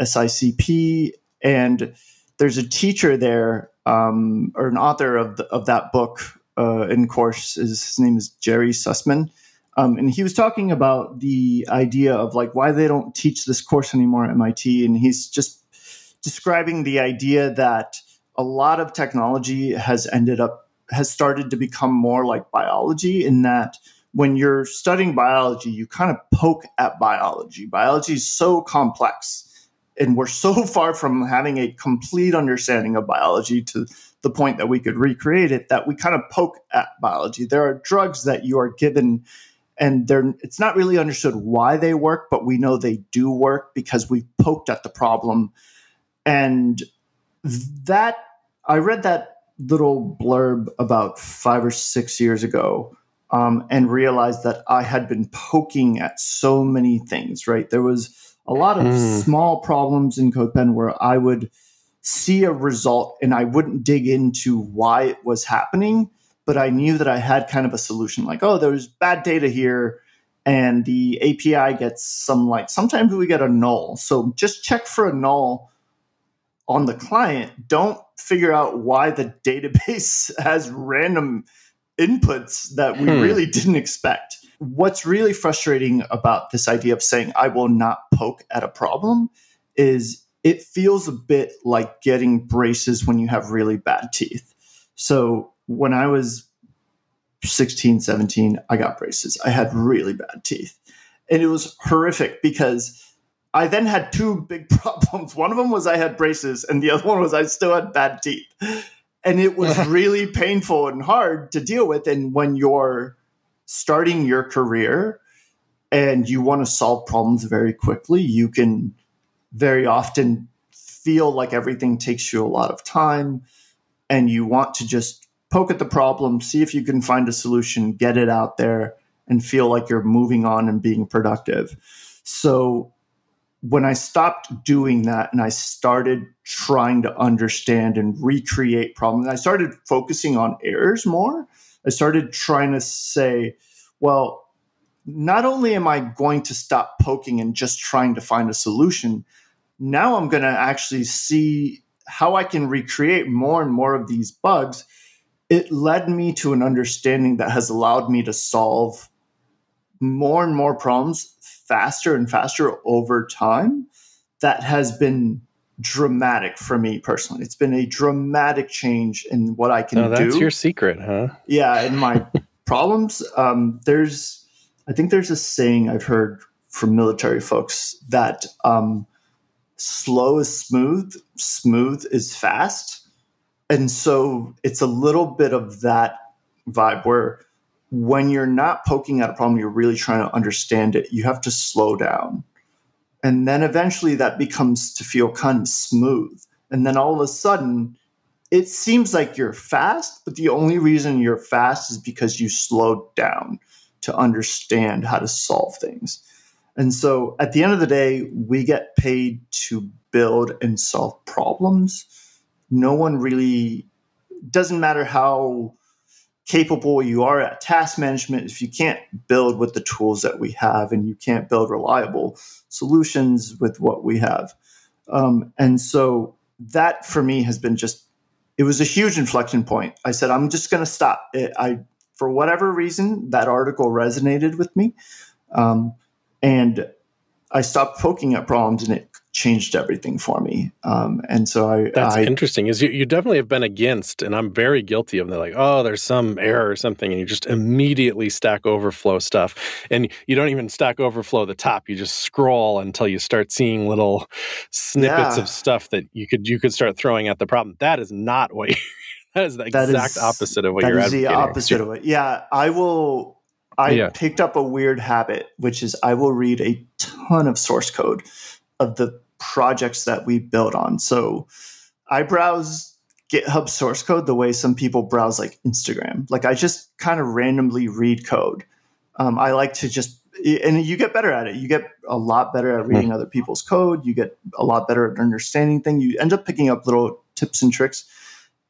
SICP, and there's a teacher there um, or an author of the, of that book uh, in course. His, his name is Jerry Sussman. Um, and he was talking about the idea of like why they don't teach this course anymore at MIT, and he's just describing the idea that a lot of technology has ended up has started to become more like biology in that when you're studying biology you kind of poke at biology. Biology is so complex and we're so <laughs> far from having a complete understanding of biology to the point that we could recreate it that we kind of poke at biology. There are drugs that you are given and they're it's not really understood why they work but we know they do work because we've poked at the problem. And that I read that little blurb about five or six years ago um, and realized that I had been poking at so many things, right? There was a lot of Mm. small problems in CodePen where I would see a result and I wouldn't dig into why it was happening, but I knew that I had kind of a solution like, oh, there's bad data here and the API gets some like sometimes we get a null. So just check for a null on the client. Don't figure out why the database <laughs> has random inputs that we Hmm. really didn't expect. What's really frustrating about this idea of saying I will not poke at a problem is it feels a bit like getting braces when you have really bad teeth. So when I was 16, 17, I got braces. I had really bad teeth. And it was horrific because I then had two big <laughs> problems. One of them was I had braces, and the other one was I still had bad teeth. And it was <laughs> really painful and hard to deal with. And when you're starting your career and you want to solve problems very quickly, you can very often feel like everything takes you a lot of time and you want to just poke at the problem, see if you can find a solution, get it out there, and feel like you're moving on and being productive. So when I stopped doing that and I started trying to understand and recreate problems, I started focusing on errors more. I started trying to say, well, not only am I going to stop poking and just trying to find a solution, now I'm going to actually see how I can recreate more and more of these bugs. It led me to an understanding that has allowed me to solve more and more problems faster and faster over time. That has been dramatic for me personally. It's been a dramatic change in what I can No, that's do your secret, huh? yeah in my <laughs> problems um, there's i think there's a saying i've heard from military folks that um, slow is smooth smooth is fast and so it's a little bit of that vibe where when you're not poking at a problem you're really trying to understand it you have to slow down and then eventually that becomes to feel kind of smooth and then all of a sudden it seems like you're fast, but the only reason you're fast is because you slowed down to understand how to solve things. And so at the end of the day, we get paid to build and solve problems. No one really, doesn't matter how capable you are at task management, if you can't build with the tools that we have and you can't build reliable solutions with what we have. Um, and so that for me has been just it was a huge inflection point. I said, I'm just going to stop. It, I, for whatever reason, that article resonated with me, um, and I stopped poking at problems, and it changed everything for me. Um, and so I, That's I interesting. Is you, you definitely have been against, and I'm very guilty of that. Like, oh, there's some error or something, and you just immediately Stack Overflow stuff, and you don't even Stack Overflow the top. You just scroll until you start seeing little snippets Yeah. of stuff that you could you could start throwing at the problem. That is not what. You, <laughs> that is the That exact is- opposite of what that you're is advocating. the opposite of it. Yeah, I will. I Yeah. picked up a weird habit, which is I will read a ton of source code of the projects that we build on. So I browse GitHub source code the way some people browse like Instagram. Like I just kind of randomly read code. Um, I like to just, and you get better at it. You get a lot better at reading other people's code. You get a lot better at understanding things. You end up picking up little tips and tricks.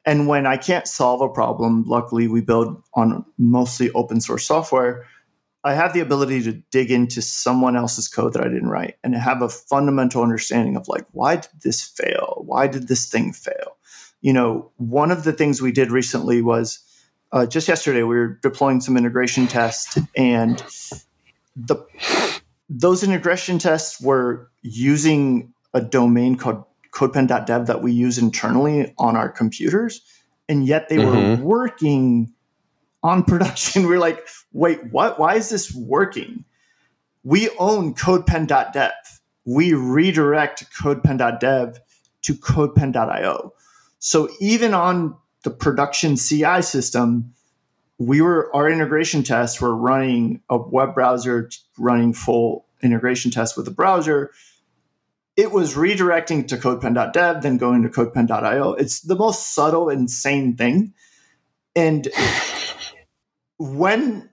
And when I can't solve a problem, luckily we build on mostly open source software. I have the ability to dig into someone else's code that I didn't write and have a fundamental understanding of like, why did this fail? Why did this thing fail? You know, one of the things we did recently was uh, just yesterday we were deploying some integration tests and the those integration tests were using a domain called codepen.dev that we use internally on our computers and yet they Mhm. were working on production. <laughs> We're like wait what? Why is this working? We own codepen.dev we redirect codepen.dev to codepen.io so even on the production ci system we were our integration tests were running a web browser running full integration tests with the browser. It was redirecting to codepen.dev, then going to codepen.io. It's the most subtle, insane thing. And when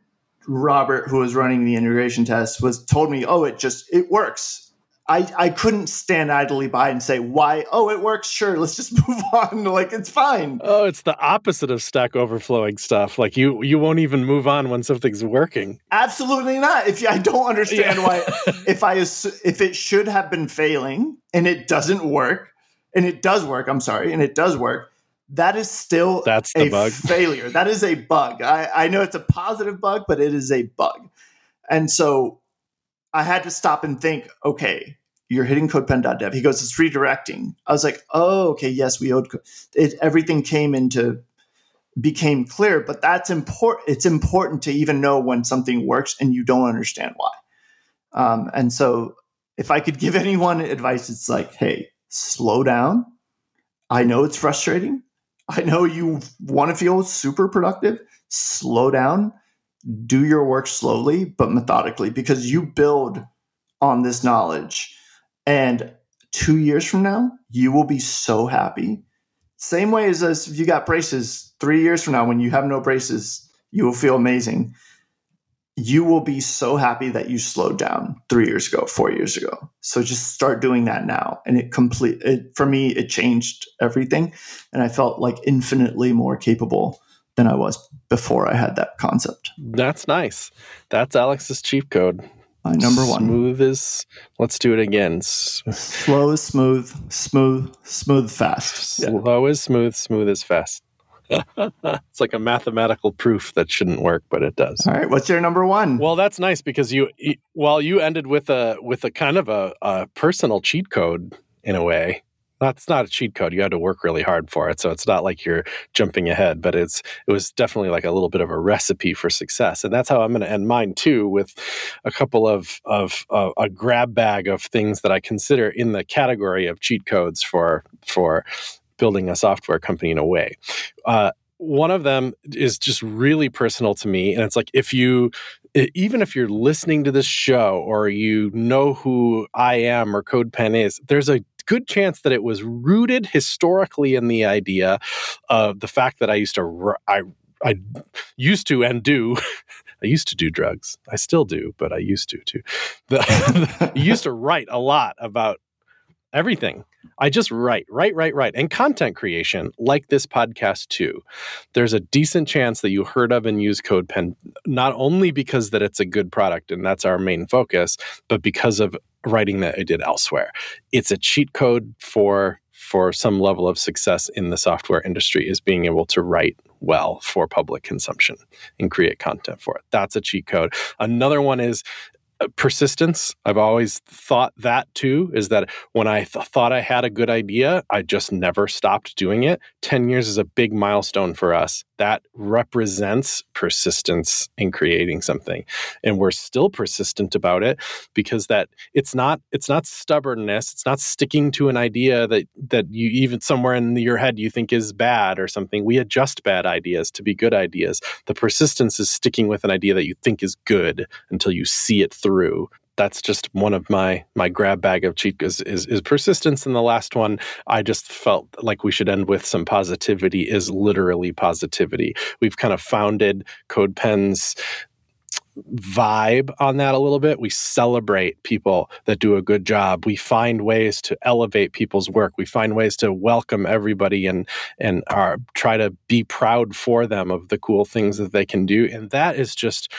Robert, who was running the integration test, was told me, "Oh, it just it works." I, I couldn't stand idly by and say why? Oh it works? Sure let's just <laughs> move on. Like it's fine. Oh it's the opposite of stack overflowing stuff. Like you you won't even move on when something's working. Absolutely not. If you, i don't understand yeah. why <laughs> if i if it should have been failing and it doesn't work and it does work i'm sorry and it does work that is still that's a bug. <laughs> failure that is a bug I, I know it's a positive bug but it is a bug and so I had to stop and think, okay, you're hitting codepen.dev. He goes, it's redirecting. I was like, oh, okay, yes, we owed it. Everything came into became clear, but that's important. It's important to even know when something works and you don't understand why. Um, and so, if I could give <laughs> anyone advice, it's like, hey, slow down. I know it's frustrating. <laughs> I know you want to feel super productive. Slow down. Do your work slowly but methodically because you build on this knowledge and two years from now, you will be so happy. Same way as, if you got braces three years from now, when you have no braces, you will feel amazing. You will be so happy that you slowed down three years ago, four years ago. So just start doing that now. And it complete it for me, it changed everything. And I felt like infinitely more capable than I was before I had that concept. That's nice. That's Alex's cheat code. My number one. Smooth is. Let's do it again. Slow is smooth. Smooth. Smooth fast. Slow yeah. is smooth. Smooth is fast. <laughs> it's like a mathematical proof that shouldn't work, but it does. All right, what's your number one? Well, that's nice because you, well, you ended with a with a kind of a, a personal cheat code in a way that's not a cheat code. You had to work really hard for it. So it's not like you're jumping ahead, but it's it was definitely like a little bit of a recipe for success. And that's how I'm going to end mine too, with a couple of of uh, a grab bag of things that I consider in the category of cheat codes for for building a software company in a way. Uh, one of them is just really personal to me and it's like if you even if you're listening to this show or you know who I am or CodePen is, there's a good chance that it was rooted historically in the idea of the fact that I used to I I used to and do <laughs> I used to do drugs. I still do, but I used to too. The, <laughs> used to write a lot about everything. I just write, write, write, write. And content creation, like this podcast too, there's a decent chance that you heard of and use CodePen, not only because that it's a good product and that's our main focus, but because of writing that I did elsewhere. It's a cheat code for for some level of success in the software industry is being able to write well for public consumption and create content for it. That's a cheat code. Another one is Uh, persistence. I've always thought that too is that when I th- thought I had a good idea, I just never stopped doing it. 10 years is a big milestone for us. That represents persistence in creating something. And we're still persistent about it because that it's not it's not stubbornness, it's not sticking to an idea that that you even somewhere in your head you think is bad or something. We adjust bad ideas to be good ideas. The persistence is sticking with an idea that you think is good until you see it through through. That's just one of my my grab bag of cheat is, is, is persistence and the last one. I just felt like we should end with some positivity is literally positivity. We've kind of founded CodePen's vibe on that a little bit. We celebrate people that do a good job. We find ways to elevate people's work. We find ways to welcome everybody and and are, try to be proud for them of the cool things that they can do. And that is just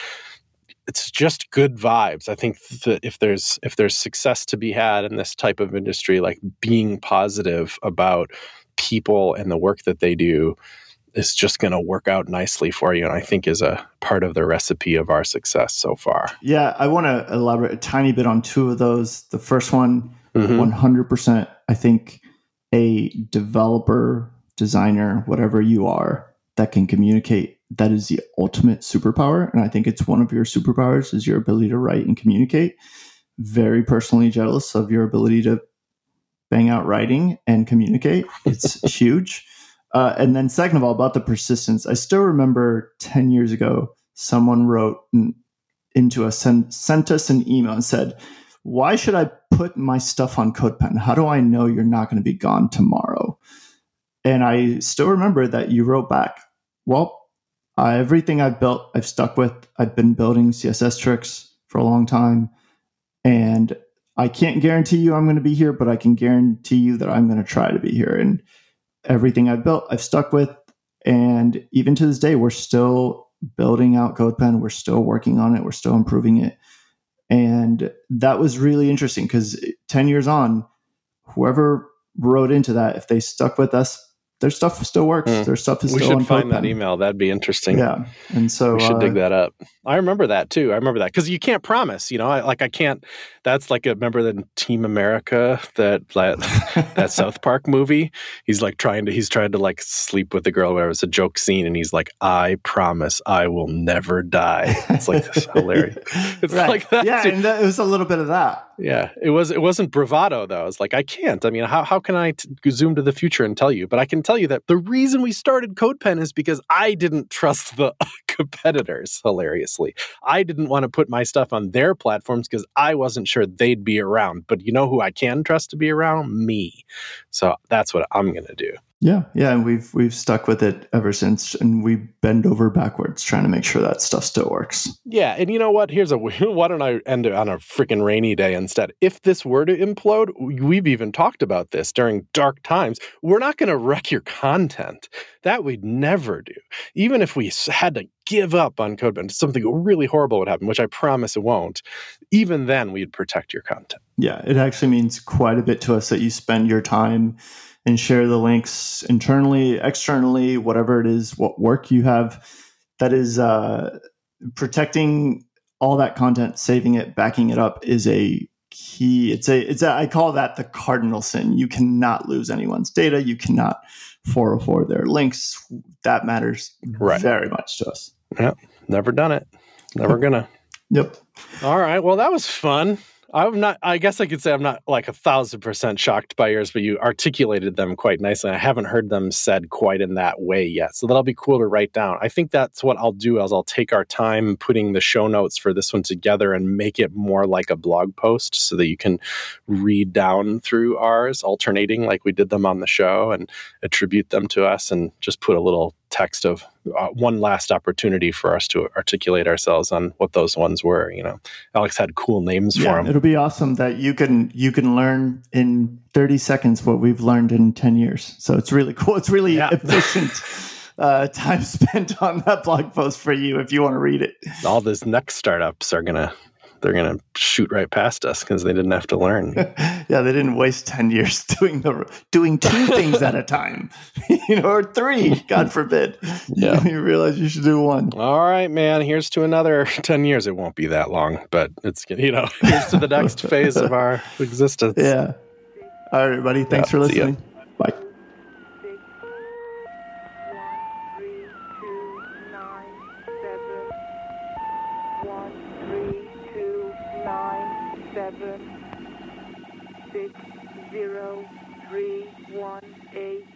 it's just good vibes. I think that if there's if there's success to be had in this type of industry, like being positive about people and the work that they do is just going to work out nicely for you and i think is a part of the recipe of our success so far yeah i want to elaborate a tiny bit on two of those the first one mm-hmm. 100% i think a developer designer whatever you are that can communicate that is the ultimate superpower and i think it's one of your superpowers is your ability to write and communicate very personally jealous of your ability to bang out writing and communicate it's <laughs> huge uh, and then second of all about the persistence i still remember 10 years ago someone wrote into a sent, sent us an email and said why should I put my stuff on CodePen? How do I know you're not going to be gone tomorrow? And I still remember that you wrote back, well, uh, everything I've built, I've stuck with. I've been building CSS tricks for a long time. And I can't guarantee you I'm going to be here, but I can guarantee you that I'm going to try to be here. And everything I've built, I've stuck with. And even to this day, we're still building out CodePen. We're still working on it. We're still improving it. And that was really interesting because 10 years on, whoever wrote into that, if they stuck with us their stuff still works. Mm. Their stuff is we still should find that email. That'd be interesting. Yeah, and so we should uh, dig that up. I remember that too. I remember that because you can't promise. You know, I, like I can't. That's like a remember the Team America that that, <laughs> that South Park movie. He's like trying to. He's trying to like sleep with the girl. Where it was a joke scene, and he's like, "I promise, I will never die." It's like this hilarious. <laughs> It's right. like that. Yeah, and that, it was a little bit of that. Yeah, it was. It wasn't bravado though. It's like I can't. I mean, how how can I t- zoom to the future and tell you? But I can tell you that the reason we started CodePen is because I didn't trust the <laughs> competitors. Hilariously, I didn't want to put my stuff on their platforms because I wasn't sure they'd be around. But you know who I can trust to be around? Me. So that's what I'm going to do. Yeah, yeah, and we've we've stuck with it ever since, and we bend over backwards trying to make sure that stuff still works. Yeah, and you know what? Here's a <laughs> why don't I end it on a freaking rainy day instead? If this were to implode, we've even talked about this during dark times. We're not going to wreck your content. That we'd never do. Even if we had to give up on CodePen, something really horrible would happen, which I promise it won't. Even then, we'd protect your content. Yeah, it actually means quite a bit to us that you spend your time and share the links internally, externally, whatever it is, what work you have that is uh, protecting all that content, saving it, backing it up is a key. It's a, it's a, I call that the cardinal sin. You cannot lose anyone's data. You cannot 404 their links. That matters right. very much to us. Yep. Never done it. Never gonna. <laughs> Yep. All right. Well, that was fun. I'm not. I guess I could say I'm not like a thousand percent shocked by yours, but you articulated them quite nicely. I haven't heard them said quite in that way yet, so that'll be cool to write down. I think that's what I'll do. Is I'll take our time putting the show notes for this one together and make it more like a blog post, so that you can read down through ours, alternating like we did them on the show, and attribute them to us, and just put a little text of uh, one last opportunity for us to articulate ourselves on what those ones were. You know, Alex had cool names yeah, for them. It'll be awesome that you can you can learn in 30 seconds what we've learned in 10 years. So it's really cool. It's really yeah. efficient. uh, time <laughs> spent on that blog post for you if you want to read it. All these next startups are gonna they're going to shoot right past us because they didn't have to learn. <laughs> yeah, they didn't waste 10 years <laughs> doing the doing two things at a time, <laughs> you know, or three, God forbid. Yeah. you realize you should do one. All right, man, here's to another 10 years. It won't be that long, but it's, you know, here's to the next phase of our existence. Yeah. All right, everybody. Thanks yeah, for listening. 1A